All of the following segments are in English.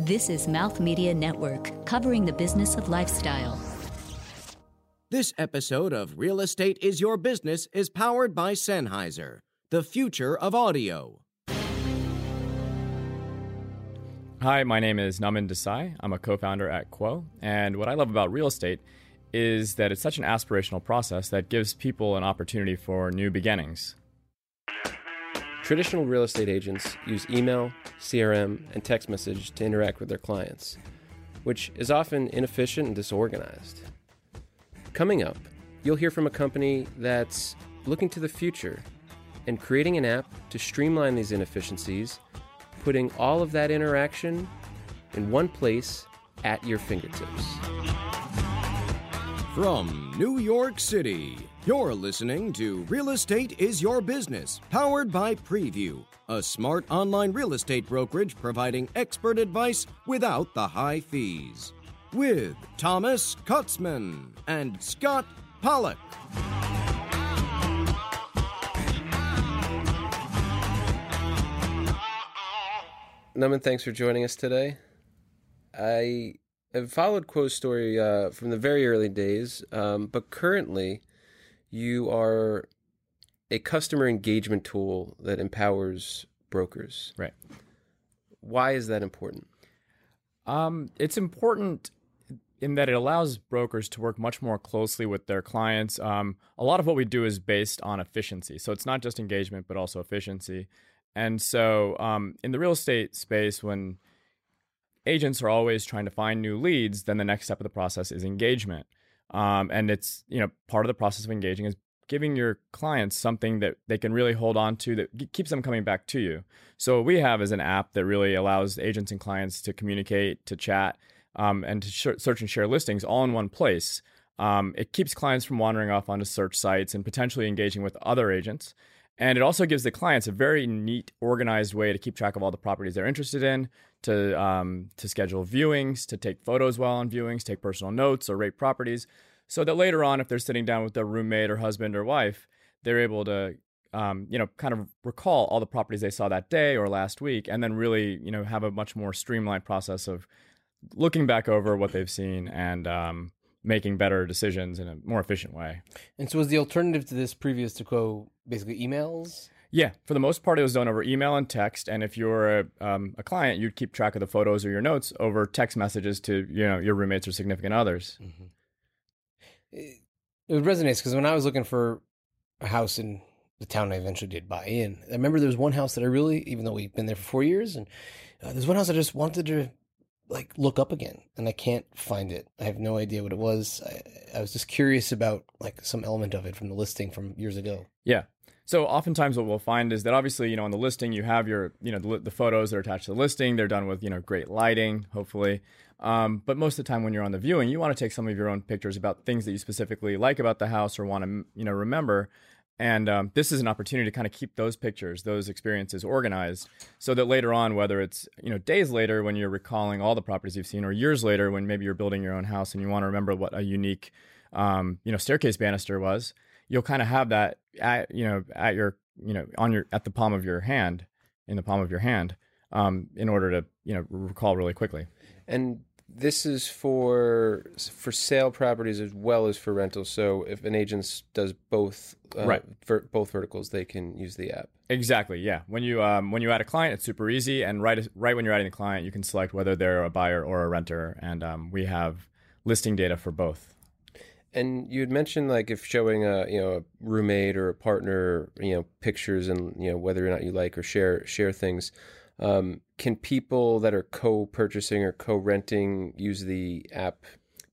This is Mouth Media Network, covering the business of lifestyle. This episode of Real Estate is Your Business is powered by Sennheiser, the future of audio. Hi, my name is Naman Desai. I'm a co founder at Quo. And what I love about real estate is that it's such an aspirational process that gives people an opportunity for new beginnings. Traditional real estate agents use email, CRM, and text message to interact with their clients, which is often inefficient and disorganized. Coming up, you'll hear from a company that's looking to the future and creating an app to streamline these inefficiencies, putting all of that interaction in one place at your fingertips. From New York City, you're listening to Real Estate is Your Business, powered by Preview, a smart online real estate brokerage providing expert advice without the high fees. With Thomas Kutzman and Scott Pollock. Numan, thanks for joining us today. I have followed Quo's story uh, from the very early days, um, but currently you are a customer engagement tool that empowers brokers. Right. Why is that important? Um, it's important in that it allows brokers to work much more closely with their clients. Um, a lot of what we do is based on efficiency. So it's not just engagement, but also efficiency. And so um, in the real estate space, when agents are always trying to find new leads, then the next step of the process is engagement. Um, and it's you know part of the process of engaging is giving your clients something that they can really hold on to that keeps them coming back to you. So what we have is an app that really allows agents and clients to communicate, to chat, um, and to sh- search and share listings all in one place. Um, it keeps clients from wandering off onto search sites and potentially engaging with other agents. And it also gives the clients a very neat, organized way to keep track of all the properties they're interested in, to um, to schedule viewings, to take photos while on viewings, take personal notes, or rate properties, so that later on, if they're sitting down with their roommate or husband or wife, they're able to um, you know, kind of recall all the properties they saw that day or last week, and then really, you know, have a much more streamlined process of looking back over what they've seen and um, making better decisions in a more efficient way. And so, was the alternative to this previous to Quo basically emails? Yeah, for the most part, it was done over email and text. And if you're a, um, a client, you'd keep track of the photos or your notes over text messages to you know your roommates or significant others. Mm-hmm. It, it resonates because when I was looking for a house in the town I eventually did buy in, I remember there was one house that I really, even though we've been there for four years, and uh, there's one house I just wanted to like look up again and I can't find it. I have no idea what it was. I, I, was just curious about like some element of it from the listing from years ago. Yeah. So oftentimes what we'll find is that obviously, you know, on the listing you have your, you know, the, the photos that are attached to the listing. They're done with, you know, great lighting, hopefully. Um, but most of the time when you're on the viewing, you want to take some of your own pictures about things that you specifically like about the house or want to, you know, remember. And um, this is an opportunity to kind of keep those pictures, those experiences organized so that later on, whether it's, you know, days later when you're recalling all the properties you've seen or years later when maybe you're building your own house and you want to remember what a unique, um, you know, staircase banister was, you'll kind of have that at, you know, at your, you know, on your, at the palm of your hand, in the palm of your hand, um, in order to, you know, recall really quickly. And this is for for sale properties as well as for rentals. So if an agent does both, uh, right, ver- both verticals, they can use the app. Exactly. Yeah. When you um, when you add a client, it's super easy, and right right when you're adding the client, you can select whether they're a buyer or a renter, and um, we have listing data for both. And you had mentioned like if showing a you know a roommate or a partner you know pictures and you know whether or not you like or share share things. Um, can people that are co-purchasing or co-renting use the app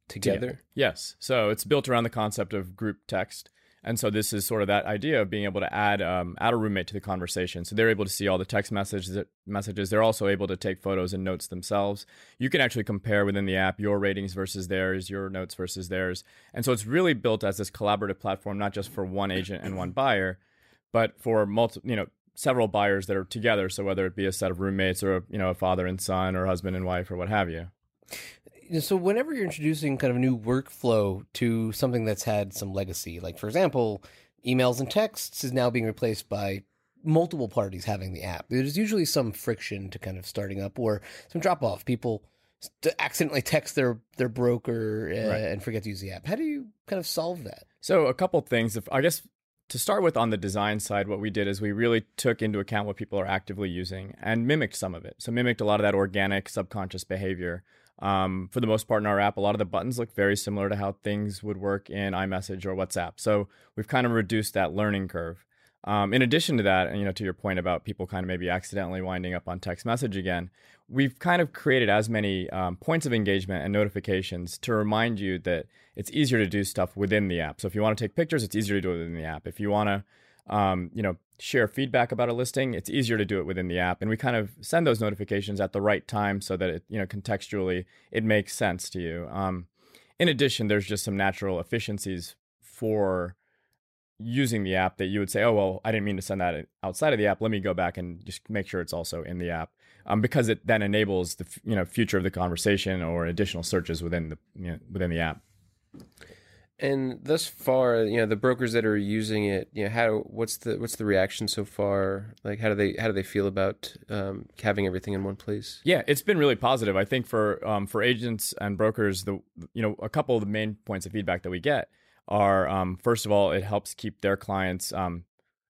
together? Yes. So it's built around the concept of group text. And so this is sort of that idea of being able to add um, add a roommate to the conversation. So they're able to see all the text messages. Messages. They're also able to take photos and notes themselves. You can actually compare within the app your ratings versus theirs, your notes versus theirs. And so it's really built as this collaborative platform, not just for one agent and one buyer, but for multi, you know, several buyers that are together. So whether it be a set of roommates or you know a father and son or husband and wife or what have you. So whenever you're introducing kind of a new workflow to something that's had some legacy, like for example, emails and texts is now being replaced by multiple parties having the app. There's usually some friction to kind of starting up or some drop off. People accidentally text their their broker uh, Right. and forget to use the app. How do you kind of solve that? So a couple things. If I guess to start with on the design side, what we did is we really took into account what people are actively using and mimicked some of it. So mimicked a lot of that organic subconscious behavior. Um, for the most part in our app, a lot of the buttons look very similar to how things would work in iMessage or WhatsApp. So we've kind of reduced that learning curve. Um, in addition to that, and you know, to your point about people kind of maybe accidentally winding up on text message again, we've kind of created as many um, points of engagement and notifications to remind you that it's easier to do stuff within the app. So if you want to take pictures, it's easier to do it within the app. If you want to, um, you know, share feedback about a listing, it's easier to do it within the app. And we kind of send those notifications at the right time so that it, you know, contextually it makes sense to you. Um, in addition, there's just some natural efficiencies for using the app that you would say, oh, well, I didn't mean to send that outside of the app. Let me go back and just make sure it's also in the app. Um, because it then enables the you know future of the conversation or additional searches within the you know, within the app. And thus far, you know, the brokers that are using it, you know, how what's the what's the reaction so far? Like, how do they how do they feel about um, having everything in one place? Yeah, it's been really positive. I think for um, for agents and brokers, the you know a couple of the main points of feedback that we get are um, first of all, it helps keep their clients um,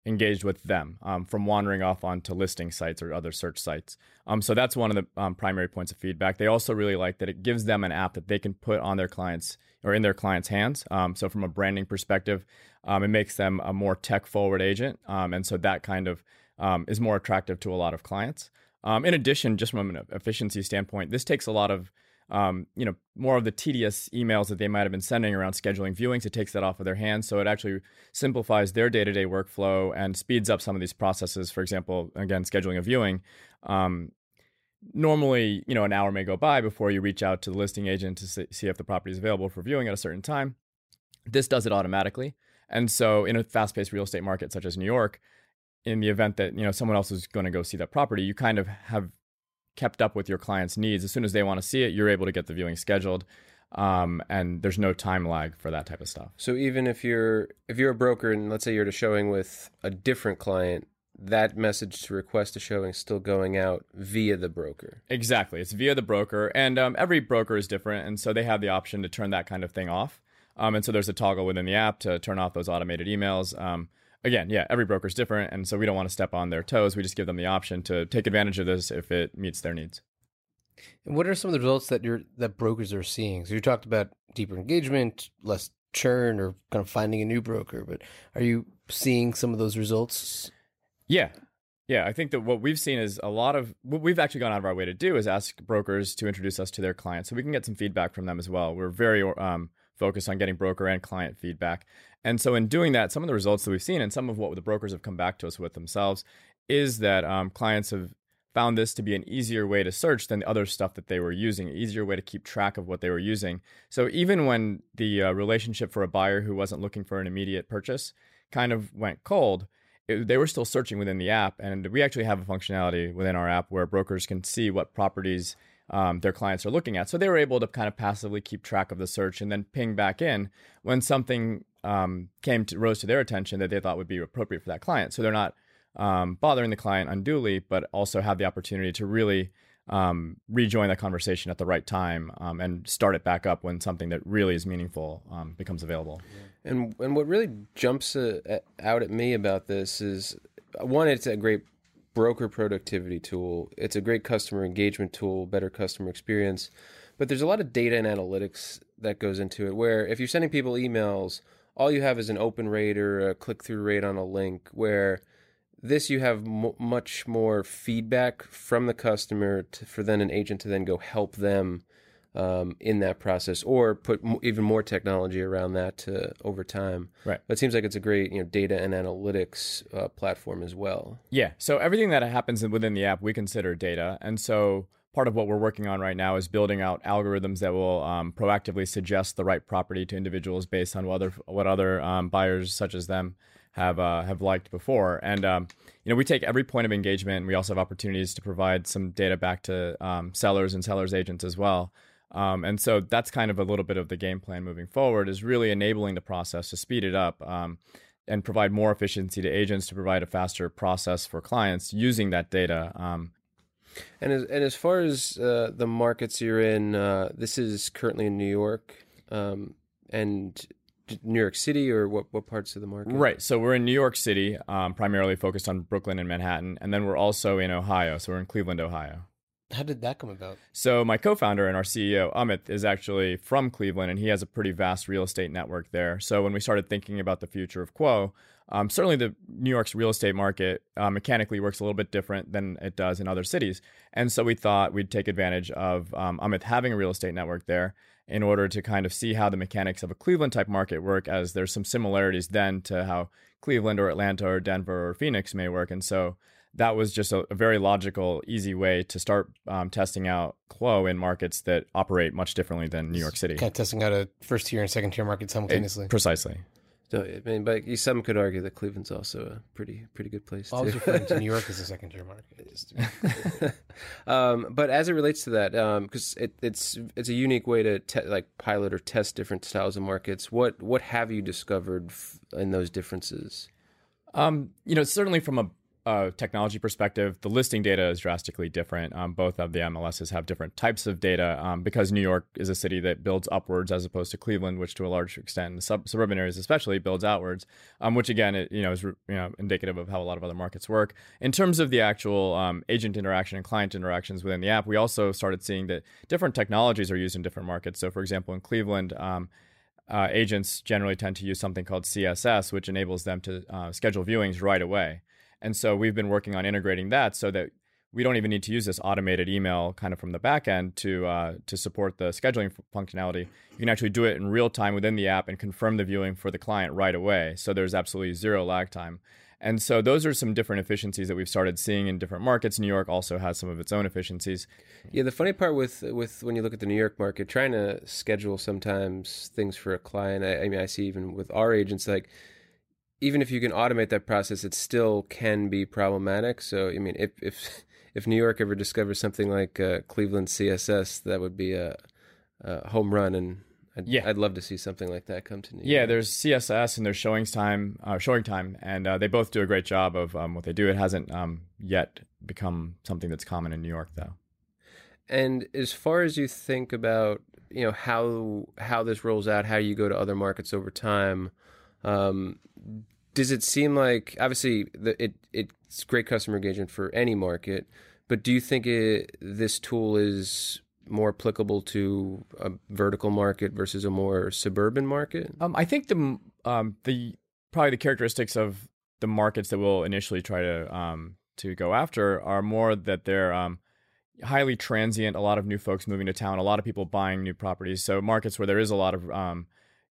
engaged with them um, from wandering off onto listing sites or other search sites. Um, so that's one of the um, primary points of feedback. They also really like that it gives them an app that they can put on their clients or in their clients' hands. Um, so from a branding perspective, um, it makes them a more tech forward agent, um, and so that kind of um, is more attractive to a lot of clients. Um, in addition, just from an efficiency standpoint, this takes a lot of um, you know, more of the tedious emails that they might have been sending around scheduling viewings. It takes that off of their hands. So it actually simplifies their day to day workflow and speeds up some of these processes. For example, again, scheduling a viewing. Um, normally, you know, an hour may go by before you reach out to the listing agent to see if the property is available for viewing at a certain time. This does it automatically. And so in a fast paced real estate market such as New York, in the event that, you know, someone else is going to go see that property, you kind of have kept up with your client's needs. As soon as they want to see it, you're able to get the viewing scheduled. Um, and there's no time lag for that type of stuff. So even if you're if you're a broker and let's say you're to showing with a different client, that message to request a showing is still going out via the broker. Exactly. It's via the broker, and um, every broker is different, and so they have the option to turn that kind of thing off. Um, and so there's a toggle within the app to turn off those automated emails. Um, again, yeah, every broker is different, and so we don't want to step on their toes. We just give them the option to take advantage of this if it meets their needs. And what are some of the results that you're that brokers are seeing? So you talked about deeper engagement, less churn, or kind of finding a new broker. But are you seeing some of those results? Yeah. Yeah, I think that what we've seen is a lot of what we've actually gone out of our way to do is ask brokers to introduce us to their clients so we can get some feedback from them as well. We're very um, focused on getting broker and client feedback. And so, in doing that, some of the results that we've seen and some of what the brokers have come back to us with themselves is that um, clients have found this to be an easier way to search than the other stuff that they were using, easier way to keep track of what they were using. So, even when the uh, relationship for a buyer who wasn't looking for an immediate purchase kind of went cold, it, they were still searching within the app. And we actually have a functionality within our app where brokers can see what properties um, their clients are looking at. So they were able to kind of passively keep track of the search and then ping back in when something um, came to rose to their attention that they thought would be appropriate for that client. So they're not um, bothering the client unduly, but also have the opportunity to really um, rejoin the conversation at the right time um, and start it back up when something that really is meaningful um, becomes available. And and what really jumps uh, out at me about this is one, it's a great broker productivity tool. It's a great customer engagement tool, better customer experience. But there's a lot of data and analytics that goes into it. Where if you're sending people emails, all you have is an open rate or a click through rate on a link. Where this you have m- much more feedback from the customer to, for then an agent to then go help them um, in that process, or put m- even more technology around that to, over time. Right. But it seems like it's a great you know data and analytics uh, platform as well. Yeah. So everything that happens within the app, we consider data. And so part of what we're working on right now is building out algorithms that will um, proactively suggest the right property to individuals based on what other what other um, buyers such as them have uh, have liked before. And um, you know, we take every point of engagement. And We also have opportunities to provide some data back to um, sellers and sellers agents as well. Um, and so that's kind of a little bit of the game plan moving forward is really enabling the process to speed it up. Um, and provide more efficiency to agents to provide a faster process for clients using that data. Um, And as and as far as uh, the markets you're in, uh, this is currently in New York, um, and New York City, or what what parts of the market? Right. So we're in New York City, um, primarily focused on Brooklyn and Manhattan, and then we're also in Ohio. So we're in Cleveland, Ohio. How did that come about? So my co-founder and our CEO Amit is actually from Cleveland, and he has a pretty vast real estate network there. So when we started thinking about the future of Quo, um, certainly the New York's real estate market uh, mechanically works a little bit different than it does in other cities, and so we thought we'd take advantage of um, Amit having a real estate network there in order to kind of see how the mechanics of a Cleveland type market work, as there's some similarities then to how Cleveland or Atlanta or Denver or Phoenix may work, and so that was just a, a very logical, easy way to start um, testing out Quo in markets that operate much differently than New York City. Kind of testing out a first tier and second tier market simultaneously. Precisely. So, I mean, but some could argue that Cleveland's also a pretty pretty good place. Well, I was too. referring to New York as a second tier market. um, but as it relates to that, because it, it's it's a unique way to te- like pilot or test different styles of markets. What what have you discovered f- in those differences? Um, you know, certainly from a uh, technology perspective, the listing data is drastically different. Um, both of the MLSs have different types of data um, because New York is a city that builds upwards as opposed to Cleveland, which to a large extent, the sub- suburban areas especially, builds outwards. Um, which again, it, you know, is you know indicative of how a lot of other markets work. In terms of the actual um, agent interaction and client interactions within the app, we also started seeing that different technologies are used in different markets. So, for example, in Cleveland. Um, uh, agents generally tend to use something called CSS, which enables them to uh, schedule viewings right away. And so we've been working on integrating that so that we don't even need to use this automated email kind of from the back end to uh, to support the scheduling functionality. You can actually do it in real time within the app and confirm the viewing for the client right away. So there's absolutely zero lag time. And so those are some different efficiencies that we've started seeing in different markets. New York also has some of its own efficiencies. Yeah, the funny part with with when you look at the New York market, trying to schedule sometimes things for a client. I, I mean, I see even with our agents, like even if you can automate that process, it still can be problematic. So, I mean, if if if New York ever discovers something like uh, Cleveland CSS, that would be a, a home run, and I'd, Yeah. I'd love to see something like that come to New York. Yeah, there's CSS and there's ShowingTime, uh, ShowingTime, and uh, they both do a great job of um, what they do. It hasn't um, yet become something that's common in New York, though. And as far as you think about, you know, how how this rolls out, how you go to other markets over time, um, does it seem like obviously the, it it's great customer engagement for any market, but do you think it, this tool is more applicable to a vertical market versus a more suburban market? Um, I think the um, the probably the characteristics of the markets that we'll initially try to um, to go after are more that they're um, highly transient. A lot of new folks moving to town. A lot of people buying new properties. So markets where there is a lot of um,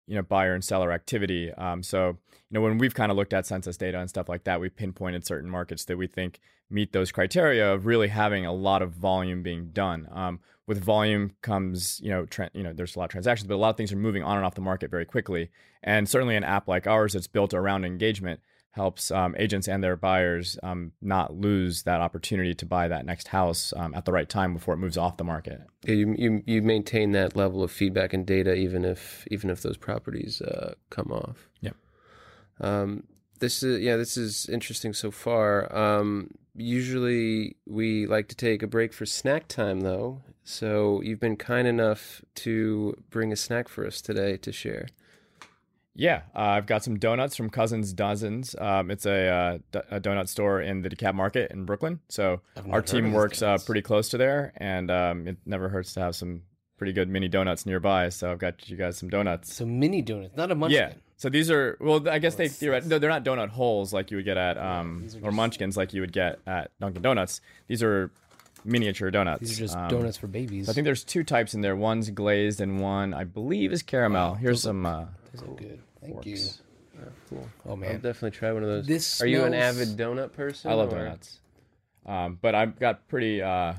you know buyer and seller activity. Um, so you know when we've kind of looked at census data and stuff like that, we pinpointed certain markets that we think meet those criteria of really having a lot of volume being done. Um, with volume comes you know tra- you know there's a lot of transactions, but a lot of things are moving on and off the market very quickly. And certainly an app like ours that's built around engagement helps um, agents and their buyers um, not lose that opportunity to buy that next house um, at the right time before it moves off the market. Yeah, you, you you maintain that level of feedback and data even if even if those properties uh, come off. Yep. Um, this is yeah, this is interesting so far. Um, usually we like to take a break for snack time though. So you've been kind enough to bring a snack for us today to share. Yeah, uh, I've got some donuts from Cousins Dozens. Um, it's a, uh, d- a donut store in the DeKalb Market in Brooklyn. So our not heard of team works uh, pretty close to there, and um, it never hurts to have some pretty good mini donuts nearby. So I've got you guys some donuts. So mini donuts, not a munchkin. Yeah. So these are well, I guess they theoret- no, they're not donut holes like you would get at um, are or munchkins like you would get at Dunkin' Donuts. These are miniature donuts. These are just Um, donuts for babies. I think there's two types in there. One's glazed and one I believe is caramel. Here's some. Uh, Those are good. Thank you. forks. Cool. Oh man, I'll definitely try one of those. This Are you an avid donut person? I love or- donuts, um, but I've got pretty uh,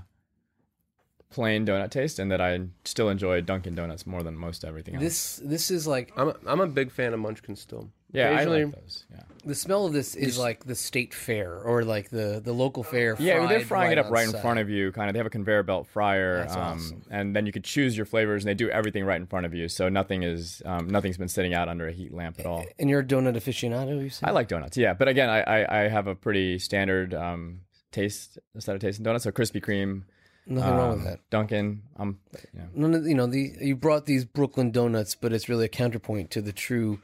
plain donut taste, and that I still enjoy Dunkin' Donuts more than most everything else. this this is like I'm a, I'm a big fan of Munchkin still. Yeah, I occasionally- like those. Yeah. The smell of this is like the state fair or like the, the local fair. Yeah, they're fried frying it up right in site. front of you. Kind of, they have a conveyor belt fryer, That's um, awesome. and then you could choose your flavors, and they do everything right in front of you. So nothing is, um, nothing's been sitting out under a heat lamp at all. And you're a donut aficionado, you said? I like donuts, yeah, but again, I I, I have a pretty standard um, taste set of taste in donuts. So Krispy Kreme, Nothing wrong with um, that. Dunkin'. I'm, yeah. None of you know the you brought these Brooklyn donuts, but it's really a counterpoint to the true.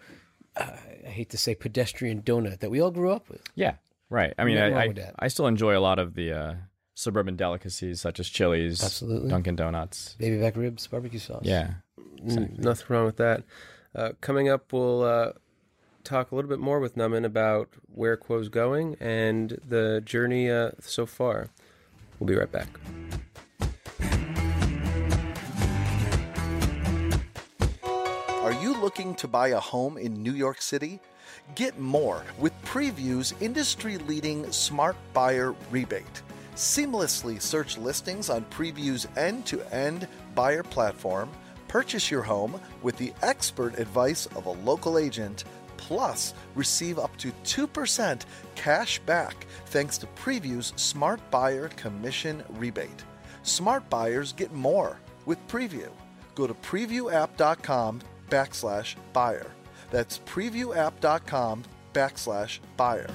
Uh, I hate to say pedestrian donut that we all grew up with. Yeah, right. I mean, I, I. I still enjoy a lot of the uh, suburban delicacies such as Chili's, Absolutely. Dunkin' Donuts. Baby back ribs, barbecue sauce. Yeah, Mm, Nothing wrong with that. Uh, coming up, we'll uh, talk a little bit more with Numan about where Quo's going and the journey uh, so far. We'll be right back. Looking to buy a home in New York City? Get more with Preview's industry leading Smart Buyer Rebate. Seamlessly search listings on Preview's end to end buyer platform, purchase your home with the expert advice of a local agent, plus receive up to 2% cash back thanks to Preview's Smart Buyer Commission Rebate. Smart buyers get more with Preview. Go to previewapp.com backslash buyer. That's previewapp.com backslash buyer.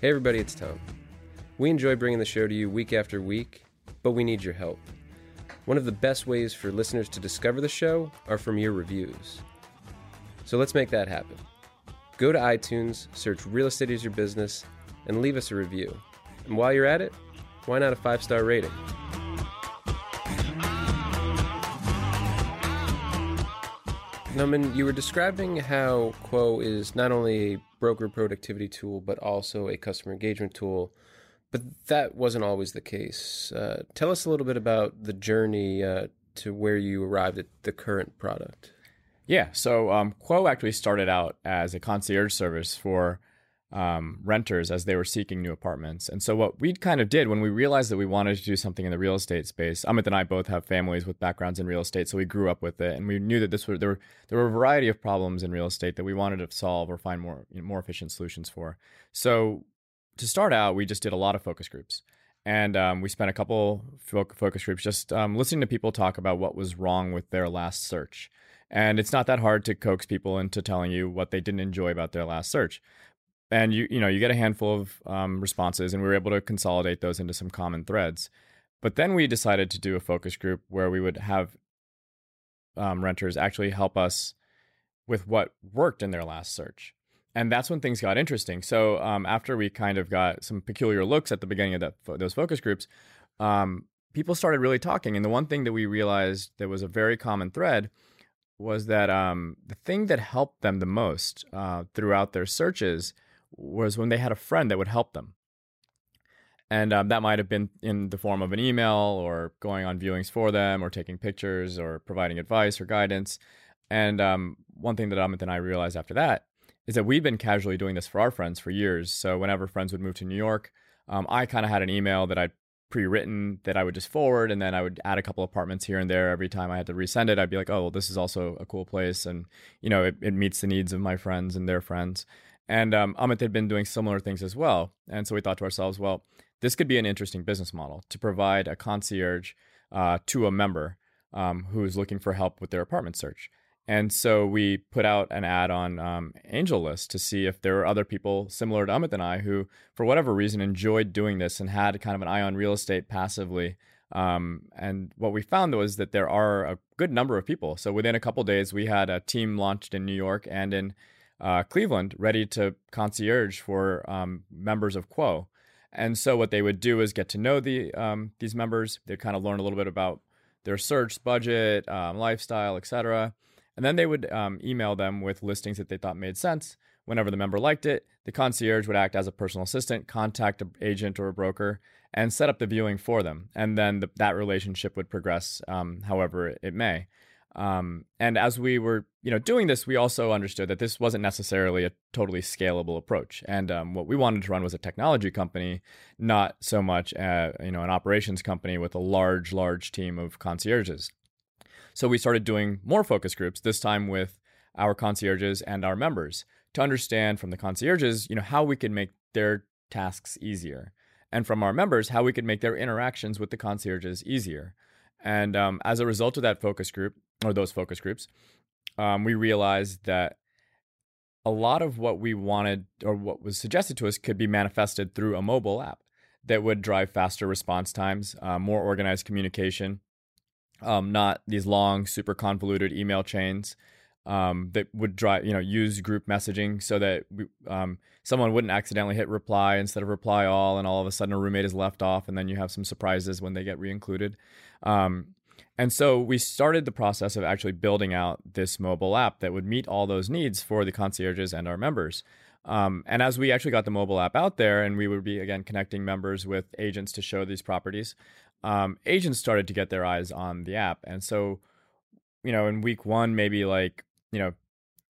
Hey, everybody, it's Tom. We enjoy bringing the show to you week after week, but we need your help. One of the best ways for listeners to discover the show are from your reviews. So let's make that happen. Go to iTunes, search Real Estate is Your Business, and leave us a review. And while you're at it, why not a five star rating? Numan, you were describing how Quo is not only a broker productivity tool, but also a customer engagement tool. But that wasn't always the case. Uh, tell us a little bit about the journey uh, to where you arrived at the current product. Yeah. So um, Quo actually started out as a concierge service for um, renters as they were seeking new apartments. And so what we kind of did when we realized that we wanted to do something in the real estate space, Amit and I both have families with backgrounds in real estate, so we grew up with it, and we knew that this was there were there were a variety of problems in real estate that we wanted to solve or find more you know, more efficient solutions for. So to start out, we just did a lot of focus groups. And um, we spent a couple focus groups just um, listening to people talk about what was wrong with their last search. And it's not that hard to coax people into telling you what they didn't enjoy about their last search. And you you know you get a handful of um, responses, and we were able to consolidate those into some common threads. But then we decided to do a focus group where we would have um, renters actually help us with what worked in their last search. And that's when things got interesting. So um, after we kind of got some peculiar looks at the beginning of that, those focus groups, um, people started really talking. And the one thing that we realized that was a very common thread was that um, the thing that helped them the most uh, throughout their searches was when they had a friend that would help them. And um, that might have been in the form of an email or going on viewings for them or taking pictures or providing advice or guidance. And um, one thing that Amit and I realized after that is that we've been casually doing this for our friends for years. So whenever friends would move to New York, um, I kind of had an email that I'd pre-written that I would just forward, and then I would add a couple apartments here and there. Every time I had to resend it, I'd be like, "Oh, well, this is also a cool place," and you know, it, it meets the needs of my friends and their friends. And um, Amit had been doing similar things as well, and so we thought to ourselves, well, this could be an interesting business model to provide a concierge uh, to a member um, who's looking for help with their apartment search. And so we put out an ad on um, AngelList to see if there were other people similar to Amit and I who, for whatever reason, enjoyed doing this and had kind of an eye on real estate passively. Um, and what we found was that there are a good number of people. So within a couple days, we had a team launched in New York and in uh, Cleveland ready to concierge for um, members of Quo. And so what they would do is get to know the um, these members. They kind of learn a little bit about their search budget, um, lifestyle, etc. And then they would um, email them with listings that they thought made sense. Whenever the member liked it, the concierge would act as a personal assistant, contact an agent or a broker, and set up the viewing for them. And then the, that relationship would progress um, however it may. Um, and as we were, you know, doing this, we also understood that this wasn't necessarily a totally scalable approach. And um, what we wanted to run was a technology company, not so much, a, you know, an operations company with a large, large team of concierges. So we started doing more focus groups. This time with our concierges and our members to understand from the concierges, you know, how we could make their tasks easier, and from our members, how we could make their interactions with the concierges easier. And um, as a result of that focus group, or those focus groups, um, we realized that a lot of what we wanted or what was suggested to us could be manifested through a mobile app that would drive faster response times, uh, more organized communication, um, not these long, super convoluted email chains um, that would drive, you know, use group messaging so that we, um, someone wouldn't accidentally hit reply instead of reply all, and all of a sudden a roommate is left off, and then you have some surprises when they get re-included. Um, and so we started the process of actually building out this mobile app that would meet all those needs for the concierges and our members. Um, and as we actually got the mobile app out there, and we would be again connecting members with agents to show these properties, um, agents started to get their eyes on the app. And so, you know, in week one, maybe like you know,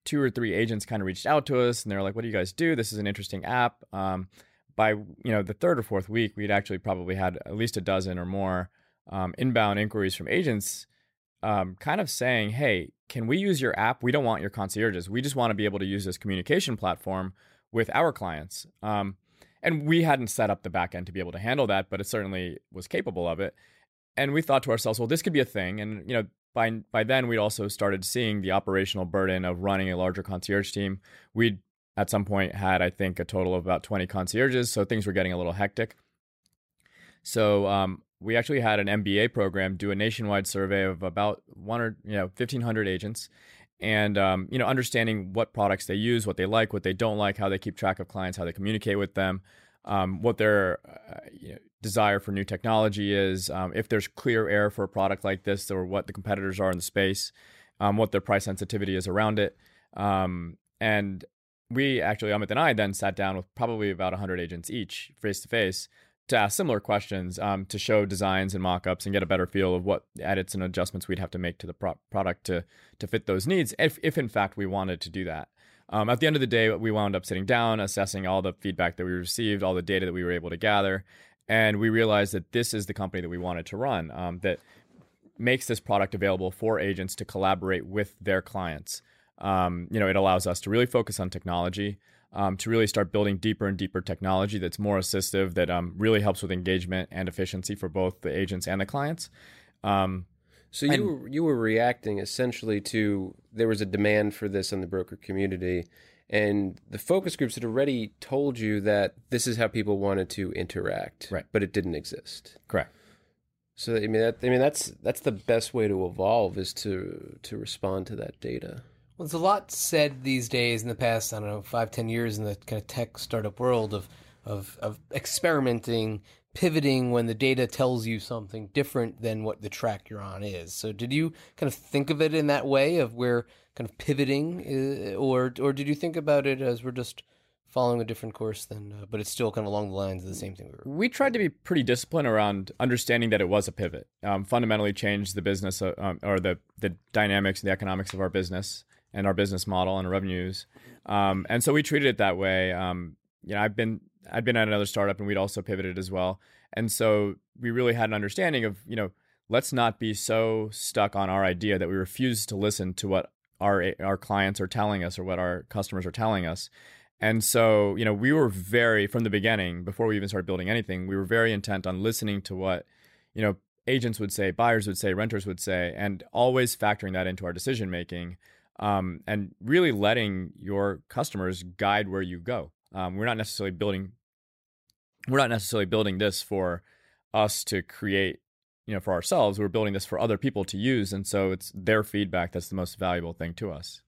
two or three agents kind of reached out to us, and they're like, "What do you guys do? This is an interesting app." Um, by you know the third or fourth week, we'd actually probably had at least a dozen or more um, inbound inquiries from agents um, kind of saying, hey, can we use your app? We don't want your concierges. We just want to be able to use this communication platform with our clients. Um, and we hadn't set up the backend to be able to handle that, but it certainly was capable of it. And we thought to ourselves, well, this could be a thing. And, you know, by, by then, we'd also started seeing the operational burden of running a larger concierge team. We'd at some point had, I think, a total of about 20 concierges. So things were getting a little hectic. So um, we actually had an MBA program do a nationwide survey of about one or you know 1,500 agents, and um, you know understanding what products they use, what they like, what they don't like, how they keep track of clients, how they communicate with them, um, what their uh, you know, desire for new technology is, um, if there's clear air for a product like this, or what the competitors are in the space, um, what their price sensitivity is around it, um, and we actually Amit and I then sat down with probably about 100 agents each face to face to ask similar questions um, to show designs and mock-ups and get a better feel of what edits and adjustments we'd have to make to the pro- product to to fit those needs if, if in fact we wanted to do that. Um, at the end of the day we wound up sitting down assessing all the feedback that we received all the data that we were able to gather and we realized that this is the company that we wanted to run um, that makes this product available for agents to collaborate with their clients. Um, you know it allows us to really focus on technology um, to really start building deeper and deeper technology that's more assistive, that um, really helps with engagement and efficiency for both the agents and the clients. Um, so you and, were, you were reacting essentially to there was a demand for this in the broker community, and the focus groups had already told you that this is how people wanted to interact, right? But it didn't exist. Correct. So I mean, that, I mean that's that's the best way to evolve is to to respond to that data. Well, there's a lot said these days in the past, I don't know, five, ten years in the kind of tech startup world of of of experimenting, pivoting when the data tells you something different than what the track you're on is. So, did you kind of think of it in that way of where kind of pivoting, is, or or did you think about it as we're just following a different course than, uh, but it's still kind of along the lines of the same thing. We, were. we tried to be pretty disciplined around understanding that it was a pivot. Um, fundamentally changed the business uh, um, or the the dynamics and the economics of our business and our business model and revenues. Um, and so we treated it that way. Um, you know, I've been I'd been at another startup and we'd also pivoted as well. And so we really had an understanding of, you know, let's not be so stuck on our idea that we refuse to listen to what our our clients are telling us or what our customers are telling us. And so, you know, we were very from the beginning, before we even started building anything, we were very intent on listening to what, you know, agents would say, buyers would say, renters would say, and always factoring that into our decision making um, and really letting your customers guide where you go. Um, we're not necessarily building we're not necessarily building this for us to create you know for ourselves we're building this for other people to use and so it's their feedback that's the most valuable thing to us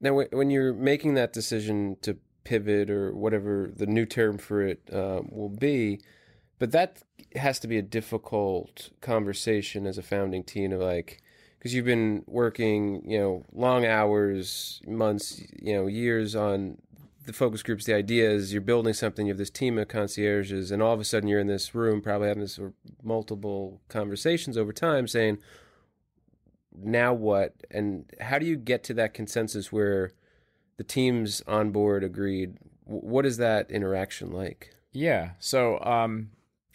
now when you're making that decision to pivot or whatever the new term for it uh, will be but that has to be a difficult conversation as a founding team of like because you've been working, you know, long hours, months, you know, years on the focus groups. The idea is you're building something. You have this team of concierges, and all of a sudden you're in this room, probably having this multiple conversations over time, saying, now what? And how do you get to that consensus where the teams on board agreed? What is that interaction like? Yeah. So um,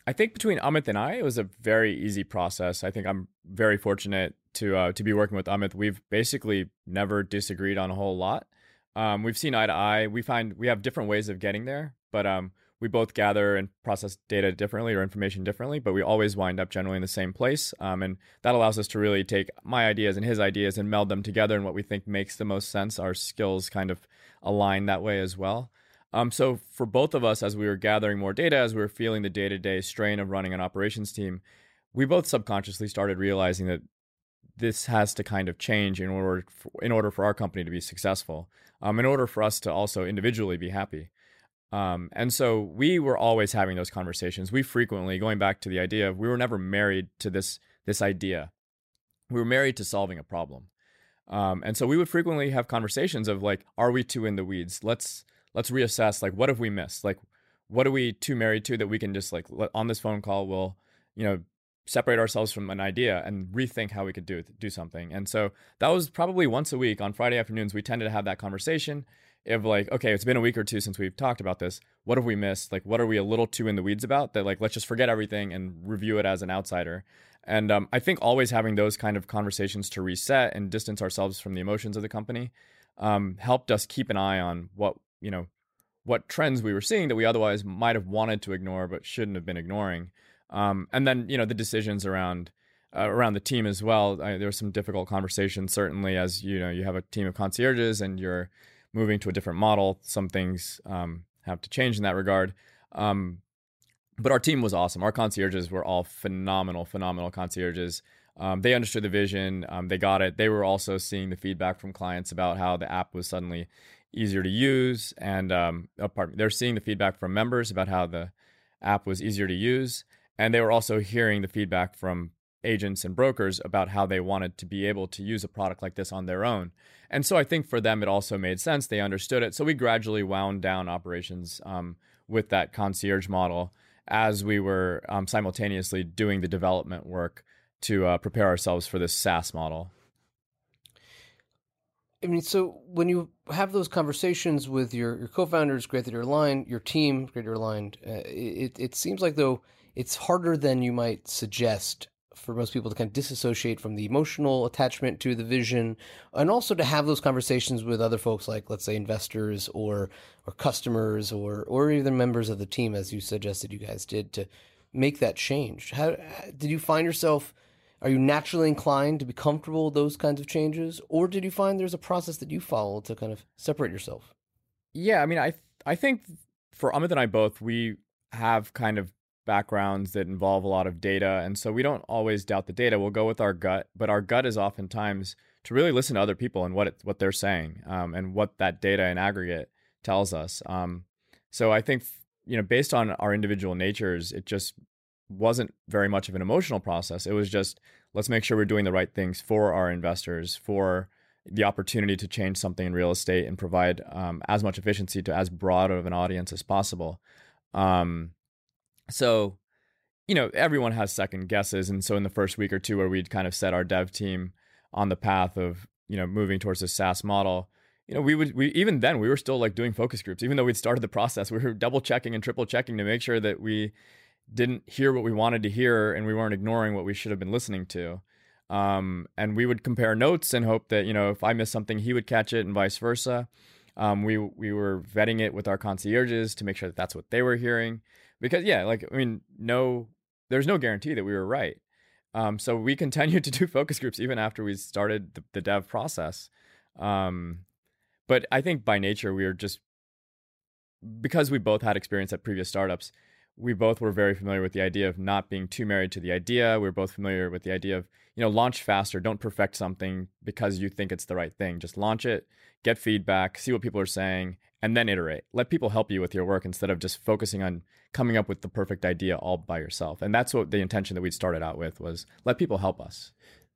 I think between Amit and I, it was a very easy process. I think I'm very fortunate to uh, to be working with Amit. We've basically never disagreed on a whole lot. Um, we've seen eye to eye. We find we have different ways of getting there, but um, we both gather and process data differently or information differently, but we always wind up generally in the same place. Um, and that allows us to really take my ideas and his ideas and meld them together in what we think makes the most sense. Our skills kind of align that way as well. Um, so for both of us, as we were gathering more data, as we were feeling the day to day strain of running an operations team, we both subconsciously started realizing that this has to kind of change in order for, in order for our company to be successful. Um, in order for us to also individually be happy. Um, and so we were always having those conversations. We frequently, going back to the idea of we were never married to this this idea. We were married to solving a problem. Um, and so we would frequently have conversations of like, are we too in the weeds? Let's let's reassess. Like, what have we missed? Like, what are we too married to that we can just like on this phone call? We'll you know separate ourselves from an idea and rethink how we could do do something. And so that was probably once a week on Friday afternoons. We tended to have that conversation of like, okay, it's been a week or two since we've talked about this. What have we missed? Like, what are we a little too in the weeds about? That like, let's just forget everything and review it as an outsider. And um, I think always having those kind of conversations to reset and distance ourselves from the emotions of the company um, helped us keep an eye on what you know what trends we were seeing that we otherwise might have wanted to ignore but shouldn't have been ignoring. Um, and then you know the decisions around uh, around the team as well. I, there were some difficult conversations, certainly, as you know you have a team of concierges and you're moving to a different model. Some things um, have to change in that regard. Um, but our team was awesome. Our concierges were all phenomenal, phenomenal concierges. Um, they understood the vision. Um, they got it. They were also seeing the feedback from clients about how the app was suddenly easier to use, and um, oh, pardon, they're seeing the feedback from members about how the app was easier to use, and they were also hearing the feedback from agents and brokers about how they wanted to be able to use a product like this on their own. And so I think for them, it also made sense. They understood it. So we gradually wound down operations um, with that concierge model as we were um, simultaneously doing the development work to uh, prepare ourselves for this SaaS model. I mean, so when you have those conversations with your, your co-founders, great that you're aligned, your team, great you're aligned, uh, it, it seems like though it's harder than you might suggest for most people to kind of disassociate from the emotional attachment to the vision and also to have those conversations with other folks like let's say investors or or customers or or even members of the team as you suggested you guys did to make that change. How did you find yourself are you naturally inclined to be comfortable with those kinds of changes or did you find there's a process that you follow to kind of separate yourself? Yeah i mean i i think for amit and i both we have kind of backgrounds that involve a lot of data. And so we don't always doubt the data. We'll go with our gut, but our gut is oftentimes to really listen to other people and what it, what they're saying um, and what that data in aggregate tells us. Um, so I think you know based on our individual natures, it just wasn't very much of an emotional process. It was just let's make sure we're doing the right things for our investors, for the opportunity to change something in real estate and provide um, as much efficiency to as broad of an audience as possible. Um, so, you know, everyone has second guesses. And so in the first week or two where we'd kind of set our dev team on the path of, you know, moving towards a SaaS model, you know, we would we even then we were still like doing focus groups, even though we'd started the process. We were double checking and triple checking to make sure that we didn't hear what we wanted to hear and we weren't ignoring what we should have been listening to. Um, and we would compare notes and hope that you know if I missed something, he would catch it, and vice versa. Um, we we were vetting it with our concierges to make sure that that's what they were hearing because yeah, like I mean, no, there's no guarantee that we were right. Um, so we continued to do focus groups even after we started the, the dev process. Um, but I think by nature we were just because we both had experience at previous startups. We both were very familiar with the idea of not being too married to the idea. We were both familiar with the idea of, you know, launch faster. Don't perfect something because you think it's the right thing. Just launch it, get feedback, see what people are saying, and then iterate. Let people help you with your work instead of just focusing on coming up with the perfect idea all by yourself. And that's what the intention that we started out with was let people help us.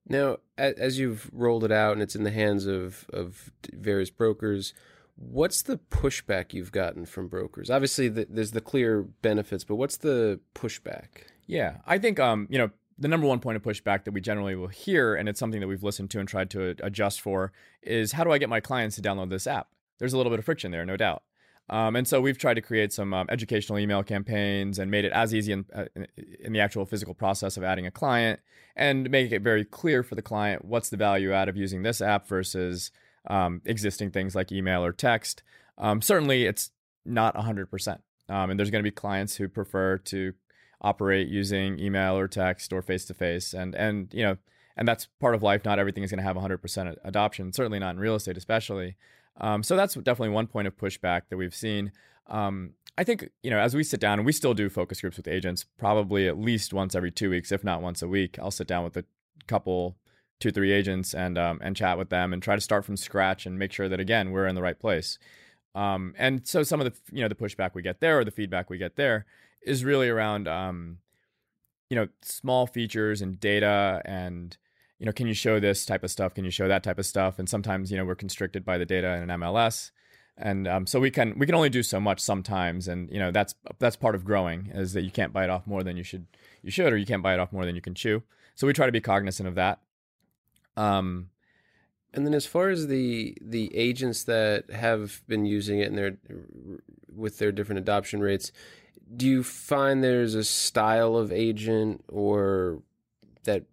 Now, as you've rolled it out and it's in the hands of of various brokers, what's the pushback you've gotten from brokers? Obviously, the, there's the clear benefits, but what's the pushback? Yeah, I think um, you know the number one point of pushback that we generally will hear, and it's something that we've listened to and tried to adjust for, is how do I get my clients to download this app? There's a little bit of friction there, no doubt. Um, and so we've tried to create some um, educational email campaigns and made it as easy in, uh, in the actual physical process of adding a client and make it very clear for the client what's the value out of using this app versus um, existing things like email or text. Um, certainly, it's not 100%. Um, and there's going to be clients who prefer to operate using email or text or face to face. And, and, you know, and that's part of life. Not everything is going to have 100% adoption, certainly not in real estate, especially. Um, so that's definitely one point of pushback that we've seen. Um, I think you know as we sit down and we still do focus groups with agents, probably at least once every two weeks, if not once a week. I'll sit down with a couple, two, three agents and um, and chat with them and try to start from scratch and make sure that again we're in the right place. Um, and so some of the you know the pushback we get there or the feedback we get there is really around um, you know small features and data and you know, can you show this type of stuff? Can you show that type of stuff? And sometimes, you know, we're constricted by the data in an MLS, and um, so we can we can only do so much sometimes. And you know, that's that's part of growing is that you can't bite off more than you should you should, or you can't bite off more than you can chew. So we try to be cognizant of that. Um, and then as far as the the agents that have been using it and their with their different adoption rates, do you find there's a style of agent or that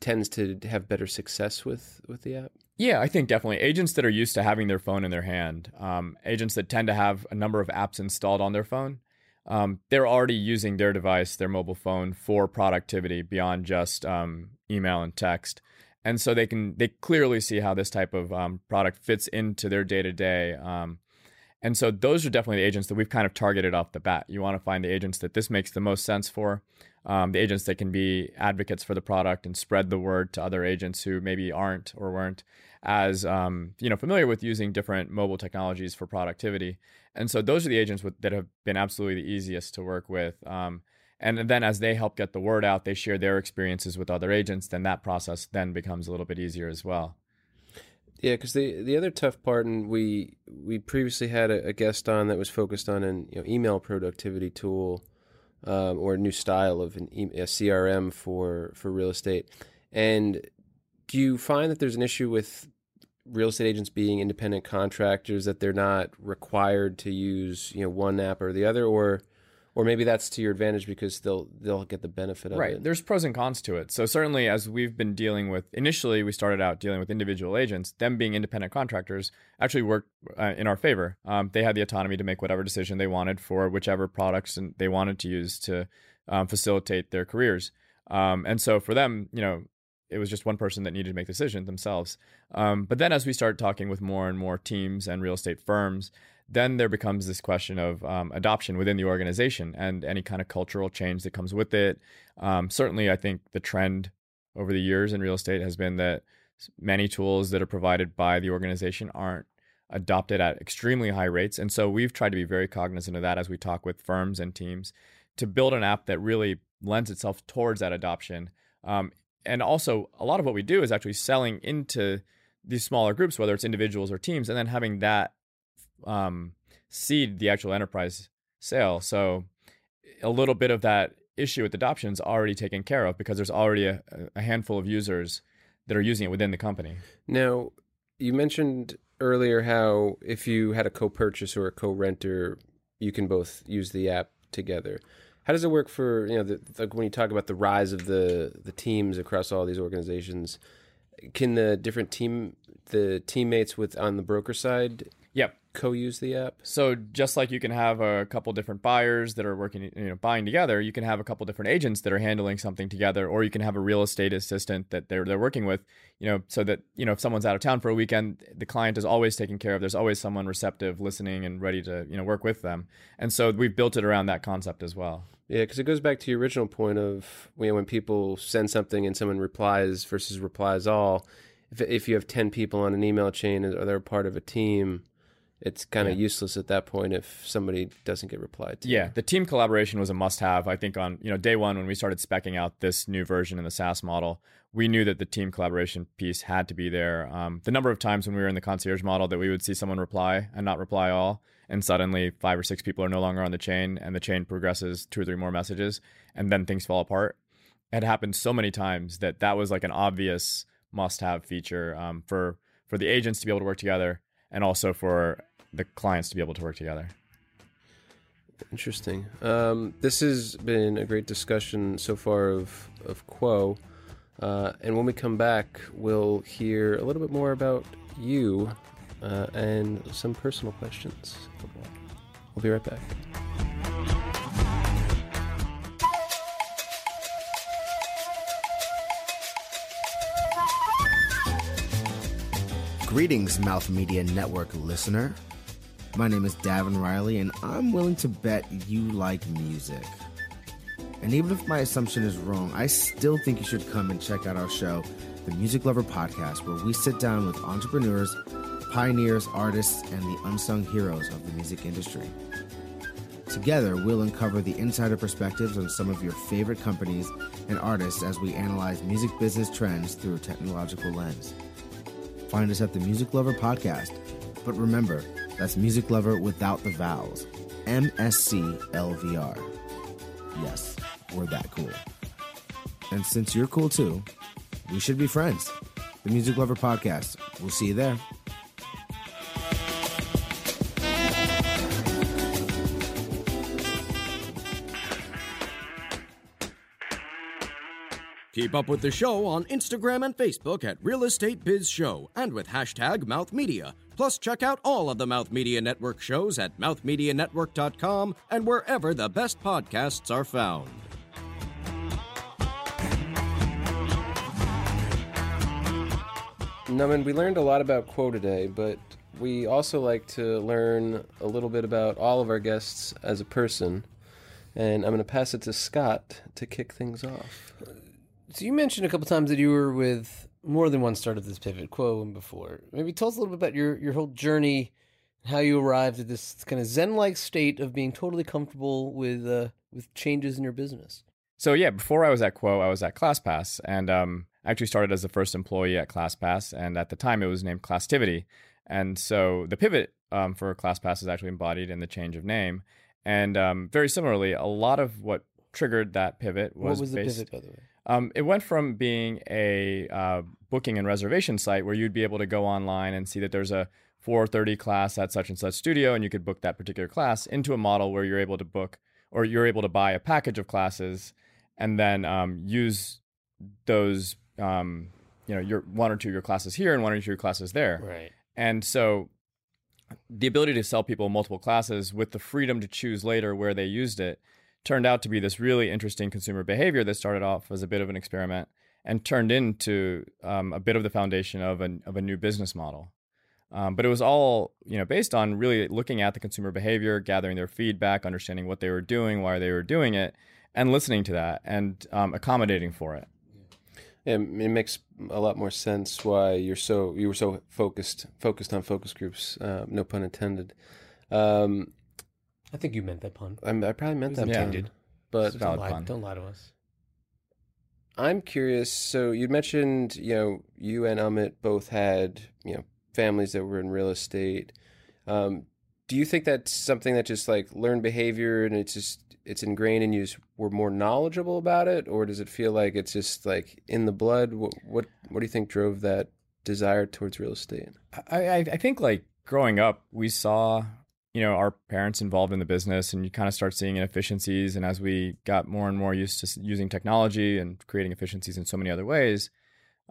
tends to have better success with with the app? Yeah, I think definitely agents that are used to having their phone in their hand, um, agents that tend to have a number of apps installed on their phone, um, they're already using their device, their mobile phone, for productivity beyond just um, email and text, and so they can they clearly see how this type of um, product fits into their day to day. And so those are definitely the agents that we've kind of targeted off the bat. You want to find the agents that this makes the most sense for um, the agents that can be advocates for the product and spread the word to other agents who maybe aren't or weren't as um, you know familiar with using different mobile technologies for productivity. And so those are the agents with, that have been absolutely the easiest to work with. Um, and then as they help get the word out, they share their experiences with other agents. Then that process then becomes a little bit easier as well. Yeah, because the the other tough part, and we we previously had a, a guest on that was focused on an you know, email productivity tool um, or a new style of an e- a CRM for for real estate. And do you find that there's an issue with real estate agents being independent contractors that they're not required to use you know one app or the other, or or maybe that's to your advantage because they'll they'll get the benefit of right. it. Right. There's pros and cons to it. So certainly, as we've been dealing with initially, we started out dealing with individual agents. Them being independent contractors actually worked uh, in our favor. Um, they had the autonomy to make whatever decision they wanted for whichever products and they wanted to use to um, facilitate their careers. Um, and so for them, you know, it was just one person that needed to make the decision themselves. Um, but then as we started talking with more and more teams and real estate firms, then there becomes this question of um, adoption within the organization and any kind of cultural change that comes with it. Um, certainly, I think the trend over the years in real estate has been that many tools that are provided by the organization aren't adopted at extremely high rates. And so we've tried to be very cognizant of that as we talk with firms and teams to build an app that really lends itself towards that adoption. Um, and also, a lot of what we do is actually selling into these smaller groups, whether it's individuals or teams, and then having that um, seed the actual enterprise sale. So a little bit of that issue with adoption is already taken care of because there's already a, a handful of users that are using it within the company. Now, you mentioned earlier how if you had a co-purchase or a co-renter, you can both use the app together. How does it work for you know the, like when you talk about the rise of the the teams across all these organizations? Can the different team the teammates with on the broker side Yep. Co-use the app. So just like you can have a couple different buyers that are working, you know, buying together, you can have a couple different agents that are handling something together, or you can have a real estate assistant that they're they're working with, you know, so that you know if someone's out of town for a weekend, the client is always taken care of. There's always someone receptive, listening, and ready to you know work with them. And so we've built it around that concept as well. Yeah, because it goes back to your original point of you know, when people send something and someone replies versus replies all. If if you have ten people on an email chain or they're part of a team it's kind of yeah. useless at that point if somebody doesn't get replied to. Yeah, the team collaboration was a must-have. I think on you know day one when we started specking out this new version in the SaaS model, we knew that the team collaboration piece had to be there. Um, the number of times when we were in the concierge model that we would see someone reply and not reply all, and suddenly five or six people are no longer on the chain, and the chain progresses two or three more messages, and then things fall apart. It happened so many times that that was like an obvious must-have feature um, for for the agents to be able to work together, and also for the clients to be able to work together. Interesting. Um, this has been a great discussion so far of of Quo, uh, and when we come back, we'll hear a little bit more about you uh, and some personal questions. We'll be right back. Greetings, Mouth Media Network listener. My name is Davin Riley, and I'm willing to bet you like music. And even if my assumption is wrong, I still think you should come and check out our show, the Music Lover Podcast, where we sit down with entrepreneurs, pioneers, artists, and the unsung heroes of the music industry. Together, we'll uncover the insider perspectives on some of your favorite companies and artists as we analyze music business trends through a technological lens. Find us at the Music Lover Podcast. But remember, that's Music Lover without the vowels. M S C L V R. Yes, we're that cool. And since you're cool too, we should be friends. The Music Lover Podcast. We'll see you there. Keep up with the show on Instagram and Facebook at Real Estate Biz Show and with hashtag Mouth Media. Plus, check out all of the Mouth Media Network shows at mouthmedianetwork.com and wherever the best podcasts are found. Naman, we learned a lot about Quo today, but we also like to learn a little bit about all of our guests as a person. And I'm going to pass it to Scott to kick things off. So you mentioned a couple times that you were with more than one start of this pivot, Quo and before. Maybe tell us a little bit about your, your whole journey, how you arrived at this kind of zen-like state of being totally comfortable with uh, with changes in your business. So yeah, before I was at Quo, I was at ClassPass, and um, I actually started as the first employee at ClassPass, and at the time it was named Classtivity. And so the pivot um, for ClassPass is actually embodied in the change of name. And um, very similarly, a lot of what triggered that pivot was, what was the based, pivot, by the way? Um, it went from being a uh, booking and reservation site where you'd be able to go online and see that there's a 430 class at such and such studio, and you could book that particular class, into a model where you're able to book or you're able to buy a package of classes and then um, use those, um, you know, your one or two of your classes here and one or two of your classes there. Right. And so the ability to sell people multiple classes with the freedom to choose later where they used it turned out to be this really interesting consumer behavior that started off as a bit of an experiment and turned into um, a bit of the foundation of, an, of a new business model. Um, but it was all you know based on really looking at the consumer behavior, gathering their feedback, understanding what they were doing, why they were doing it, and listening to that and um, accommodating for it. It, it makes a lot more sense why you're so you were so focused focused on focus groups. Uh, no pun intended. Um, I think you meant that pun. I'm, I probably meant that Yeah. pun, but It's a valid don't, lie, pun. don't lie to us. I'm curious. So you mentioned, you know, you and Amit both had, you know, families that were in real estate. Um, do you think that's something that just like learned behavior and it's just it's ingrained and you just were more knowledgeable about it, or does it feel like it's just like in the blood? What what, what do you think drove that desire towards real estate? I, I, I think like growing up, we saw you know our parents involved in the business, and you kind of start seeing inefficiencies. And as we got more and more used to using technology and creating efficiencies in so many other ways,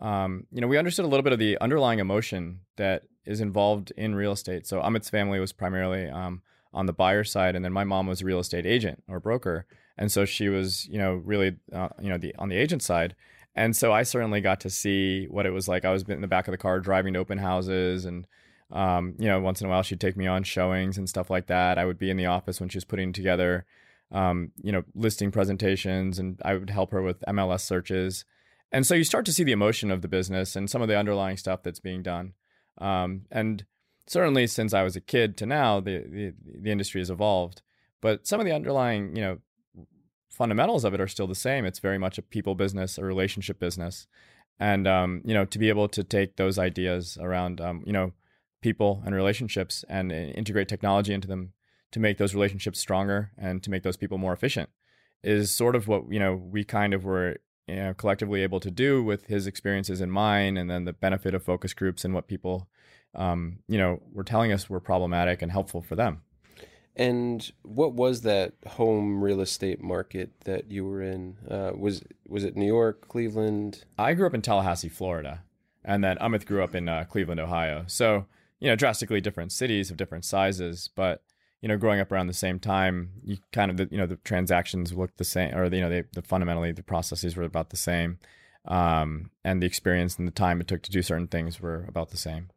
um, you know, we understood a little bit of the underlying emotion that is involved in real estate. So Amit's family was primarily um, on the buyer side, and then my mom was a real estate agent or broker, and so she was, you know, really, uh, you know, the on the agent side. And so I certainly got to see what it was like. I was in the back of the car driving to open houses, and um, you know, once in a while she'd take me on showings and stuff like that. I would be in the office when she was putting together, um, you know, listing presentations, and I would help her with MLS searches. And so you start to see the emotion of the business and some of the underlying stuff that's being done. Um, and certainly since I was a kid to now, the, the the industry has evolved. But some of the underlying, you know, fundamentals of it are still the same. It's very much a people business, a relationship business, and um, you know, to be able to take those ideas around, um, you know, people and relationships and uh, integrate technology into them to make those relationships stronger and to make those people more efficient is sort of what you know we kind of were you know, collectively able to do with his experiences and mine, and then the benefit of focus groups and what people, um, you know, were telling us were problematic and helpful for them. And what was that home real estate market that you were in? Uh, was was it New York, Cleveland? I grew up in Tallahassee, Florida, and then Amit grew up in uh, Cleveland, Ohio. So you know, drastically different cities of different sizes, but you know, growing up around the same time, you kind of the you know the transactions looked the same, or you know, they, the fundamentally the processes were about the same, um, and the experience and the time it took to do certain things were about the same.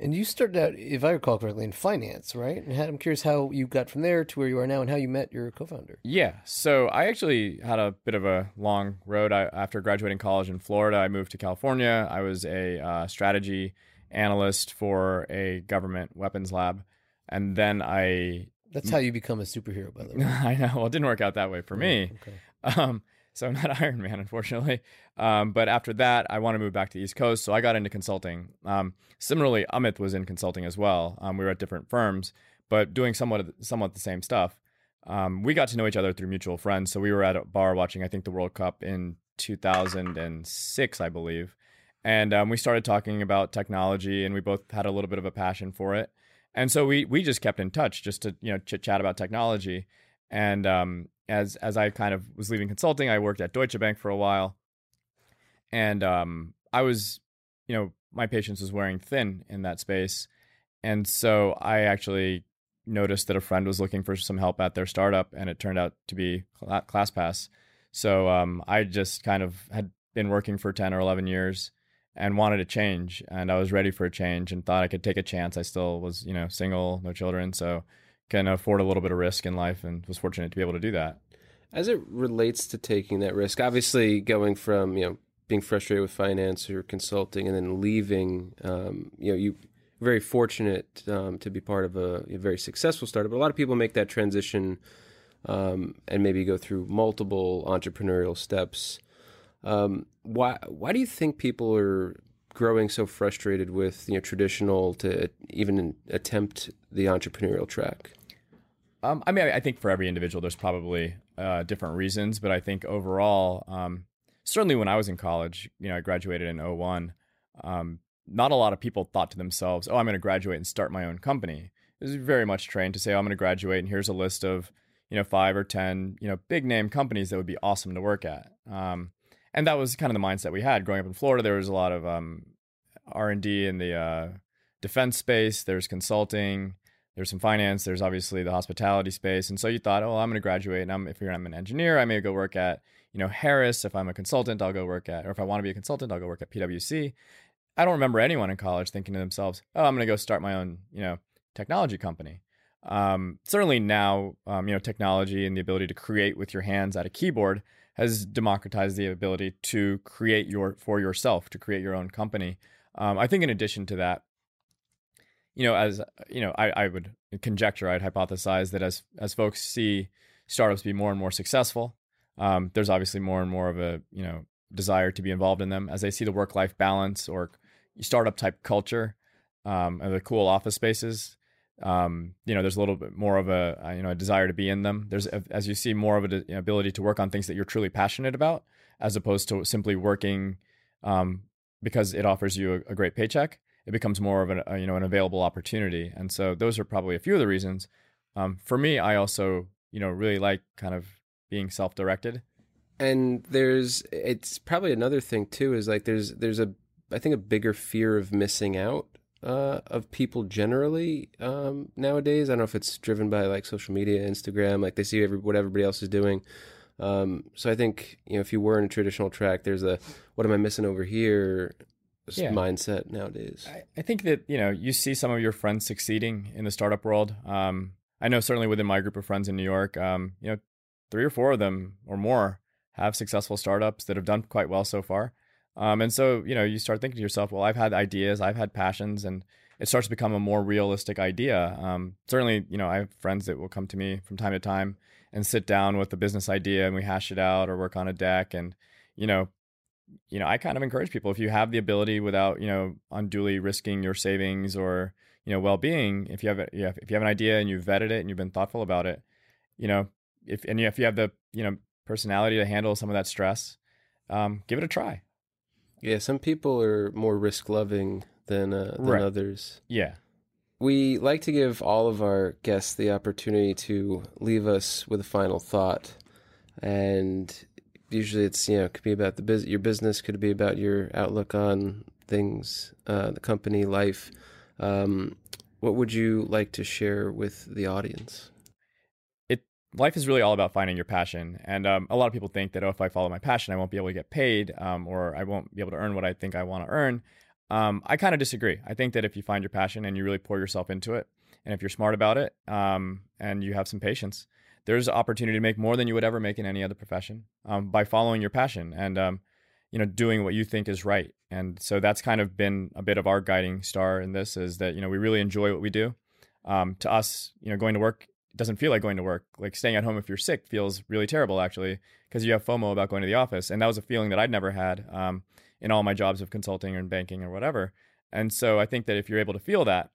And you started out, if I recall correctly, in finance, right? And I'm curious how you got from there to where you are now, and how you met your co-founder. Yeah, so I actually had a bit of a long road. I, after graduating college in Florida, I moved to California. I was a uh, strategy analyst for a government weapons lab, and then I. That's how you become a superhero, by the way. I know. Well, it didn't work out that way for me. Okay. Um, so I'm not Iron Man, unfortunately. Um, but after that, I want to move back to the East Coast, so I got into consulting. Um, similarly, Amit was in consulting as well. Um, we were at different firms, but doing somewhat somewhat the same stuff. Um, we got to know each other through mutual friends. So we were at a bar watching, I think, the World Cup in 2006, I believe, and um, we started talking about technology, and we both had a little bit of a passion for it. And so we we just kept in touch, just to you know chit chat about technology. And um, as as I kind of was leaving consulting, I worked at Deutsche Bank for a while, and um, I was, you know, my patience was wearing thin in that space, and so I actually noticed that a friend was looking for some help at their startup, and it turned out to be ClassPass. So um, I just kind of had been working for ten or eleven years and wanted a change, and I was ready for a change, and thought I could take a chance. I still was, you know, single, no children, so can afford a little bit of risk in life, and was fortunate to be able to do that. As it relates to taking that risk, obviously going from you know being frustrated with finance or consulting and then leaving, um, you know, you very fortunate um, to be part of a, a, very successful startup. But a lot of people make that transition um, and maybe go through multiple entrepreneurial steps. Um, why why do you think people are growing so frustrated with you know traditional to even attempt the entrepreneurial track? Um, I mean, I think for every individual, there's probably uh, different reasons, but I think overall, um, certainly when I was in college, you know, I graduated in 01, um, not a lot of people thought to themselves, oh, I'm going to graduate and start my own company. It was very much trained to say, oh, I'm going to graduate and here's a list of, you know, five or 10, you know, big name companies that would be awesome to work at. Um, and that was kind of the mindset we had growing up in Florida. There was a lot of um, R&D in the uh, defense space. There's consulting there's some finance, there's obviously the hospitality space. And so you thought, oh, I'm going to graduate and I'm, if I'm an engineer, I may go work at, you know, Harris. If I'm a consultant, I'll go work at, or if I want to be a consultant, I'll go work at PwC. I don't remember anyone in college thinking to themselves, oh, I'm going to go start my own, you know, technology company. Um, certainly now, um, you know, technology and the ability to create with your hands at a keyboard has democratized the ability to create your for yourself, to create your own company. Um, I think in addition to that, you know, as you know, I, I would conjecture, I'd hypothesize that as as folks see startups be more and more successful, um, there's obviously more and more of a you know desire to be involved in them as they see the work life balance or startup type culture um, and the cool office spaces. Um, you know, there's a little bit more of a you know a desire to be in them. There's as you see more of an ability to work on things that you're truly passionate about, as opposed to simply working um, because it offers you a, a great paycheck it becomes more of an a, you know an available opportunity. And so those are probably a few of the reasons. Um, for me, I also you know really like kind of being self directed. And there's it's probably another thing too is like there's there's a I think a bigger fear of missing out uh, of people generally um, nowadays. I don't know if it's driven by like social media, Instagram, like they see every, what everybody else is doing. Um, so I think you know if you were in a traditional track, there's a what am I missing over here? yeah. mindset nowadays. I, I, think that you know you see some of your friends succeeding in the startup world. Um, I know certainly within my group of friends in New York, um, you know, three or four of them or more have successful startups that have done quite well so far. Um, and so you know you start thinking to yourself, well, I've had ideas, I've had passions, and it starts to become a more realistic idea. Um, certainly, you know, I have friends that will come to me from time to time and sit down with a business idea and we hash it out or work on a deck and you know you know, I kind of encourage people if you have the ability without, you know, unduly risking your savings or, you know, well-being, if you have, a, if you have an idea and you've vetted it and you've been thoughtful about it, you know, if, and if you have the, you know, personality to handle some of that stress, um, give it a try. Yeah, some people are more risk loving than uh, than Right. others. Yeah. We like to give all of our guests the opportunity to leave us with a final thought, and usually it's you know it could be about the bus- your business, could be about your outlook on things, uh, the company, life. Um, what would you like to share with the audience? Life is really all about finding your passion. And um, a lot of people think that oh if i follow my passion i won't be able to get paid um, or i won't be able to earn what i think i want to earn. Um, i kind of disagree. I think that if you find your passion and you really pour yourself into it and if you're smart about it um, and you have some patience there's opportunity to make more than you would ever make in any other profession um, by following your passion and um, you know doing what you think is right. And so that's kind of been a bit of our guiding star in this is that you know we really enjoy what we do. Um, to us you know going to work it doesn't feel like going to work. Like staying at home if you're sick feels really terrible, actually, because you have FOMO about going to the office. And that was a feeling that I'd never had um, in all my jobs of consulting in banking or whatever. And so I think that if you're able to feel that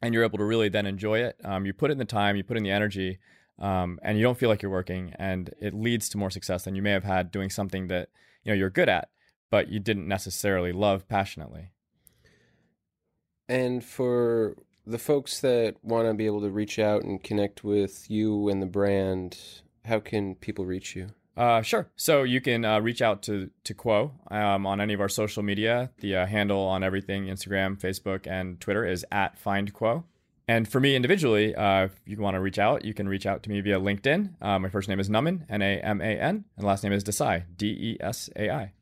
and you're able to really then enjoy it, um, you put in the time, you put in the energy, um, and you don't feel like you're working, and it leads to more success than you may have had doing something that you know you're good at, but you didn't necessarily love passionately. And for the folks that want to be able to reach out and connect with you and the brand, how can people reach you? Uh, sure. So you can uh, reach out to to Quo um, on any of our social media. The uh, handle on everything Instagram, Facebook, and Twitter is at Find Quo. And for me individually, uh, if you want to reach out, you can reach out to me via LinkedIn. Uh, my first name is Naman, N A M A N, and last name is Desai, D E S A I.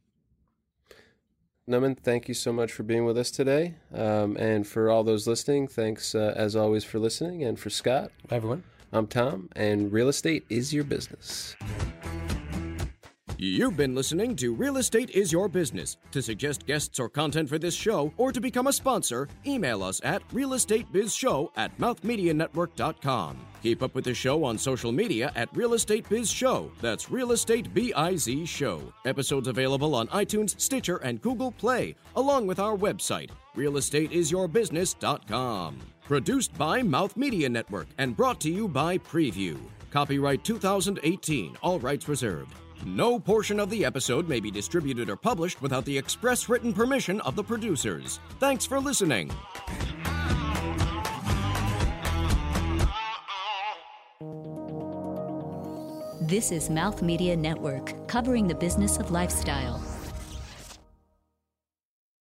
Naman, thank you so much for being with us today. Um, and for all those listening, thanks uh, as always for listening. And for Scott, Bye, everyone. I'm Tom, and real estate is your business. You've been listening to Real Estate is Your Business. To suggest guests or content for this show or to become a sponsor, email us at realestatebizshow at mouthmedianetwork.com. Keep up with the show on social media at Real Estate Biz Show. That's Real Estate B I Z Show. Episodes available on iTunes, Stitcher, and Google Play, along with our website, realestateisyourbusiness.com. Produced by Mouth Media Network and brought to you by Preview. Copyright 2018, all rights reserved. No portion of the episode may be distributed or published without the express written permission of the producers. Thanks for listening. This is Mouth Media Network, covering the business of lifestyle.